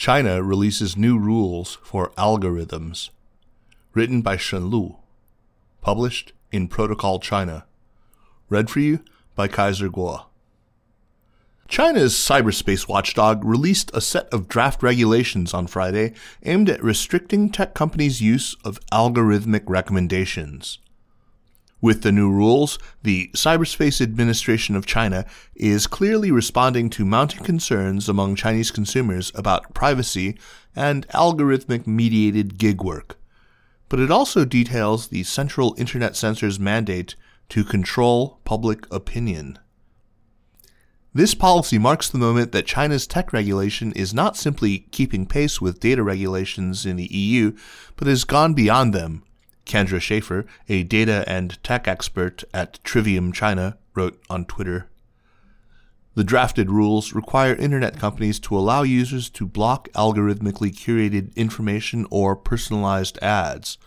China releases new rules for algorithms. Written by Shen Lu. Published in Protocol China. Read for you by Kaiser Kuo. China's cyberspace watchdog released a set of draft regulations on Friday aimed at restricting tech companies' use of algorithmic recommendations. With the new rules, the Cyberspace Administration of China is clearly responding to mounting concerns among Chinese consumers about privacy and algorithmic mediated gig work. But it also details the Central Internet Censor's mandate to control public opinion. This policy marks the moment that China's tech regulation is not simply keeping pace with data regulations in the EU, but has gone beyond them Kendra Schaefer, a data and tech expert at Trivium China, wrote on Twitter. The drafted rules require internet companies to allow users to block algorithmically curated information or personalized ads.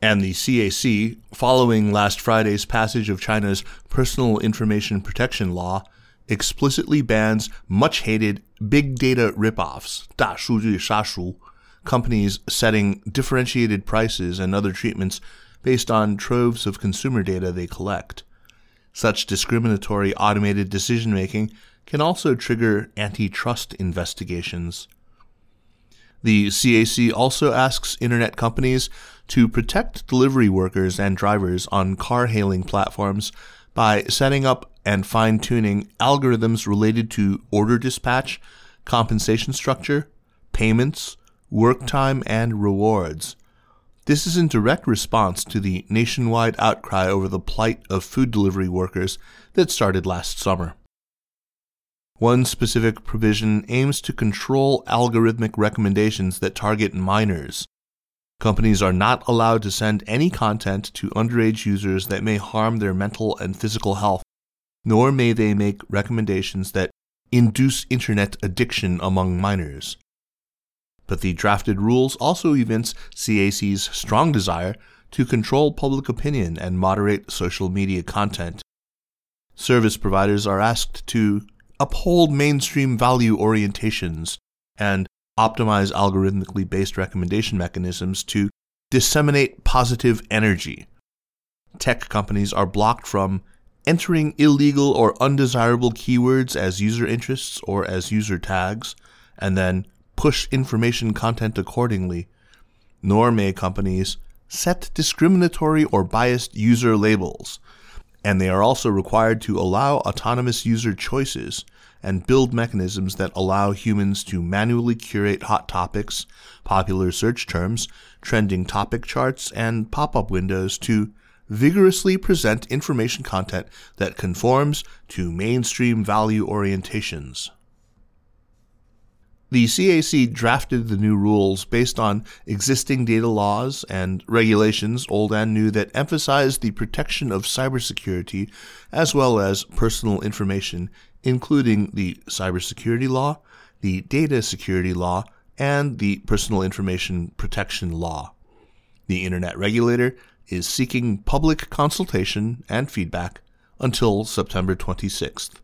And the CAC, following last Friday's passage of China's Personal Information Protection Law, explicitly bans much hated big data ripoffs, 大数据杀熟, companies setting differentiated prices and other treatments based on troves of consumer data they collect. Such discriminatory automated decision making can also trigger antitrust investigations. The CAC also asks internet companies to protect delivery workers and drivers on car hailing platforms by setting up and fine tuning algorithms related to order dispatch, compensation structure, payments, work time, and rewards. This is in direct response to the nationwide outcry over the plight of food delivery workers that started last summer. One specific provision aims to control algorithmic recommendations that target minors. Companies are not allowed to send any content to underage users that may harm their mental and physical health, nor may they make recommendations that induce internet addiction among minors. But the drafted rules also evince CAC's strong desire to control public opinion and moderate social media content. Service providers are asked to uphold mainstream value orientations and optimize algorithmically based recommendation mechanisms to disseminate positive energy. Tech companies are blocked from entering illegal or undesirable keywords as user interests or as user tags, and then push information content accordingly, nor may companies set discriminatory or biased user labels, and they are also required to allow autonomous user choices and build mechanisms that allow humans to manually curate hot topics, popular search terms, trending topic charts, and pop up windows to vigorously present information content that conforms to mainstream value orientations. The CAC drafted the new rules based on existing data laws and regulations, old and new, that emphasize the protection of cybersecurity as well as personal information, including the cybersecurity law, the data security law, and the personal information protection law. The Internet regulator is seeking public consultation and feedback until September 26th.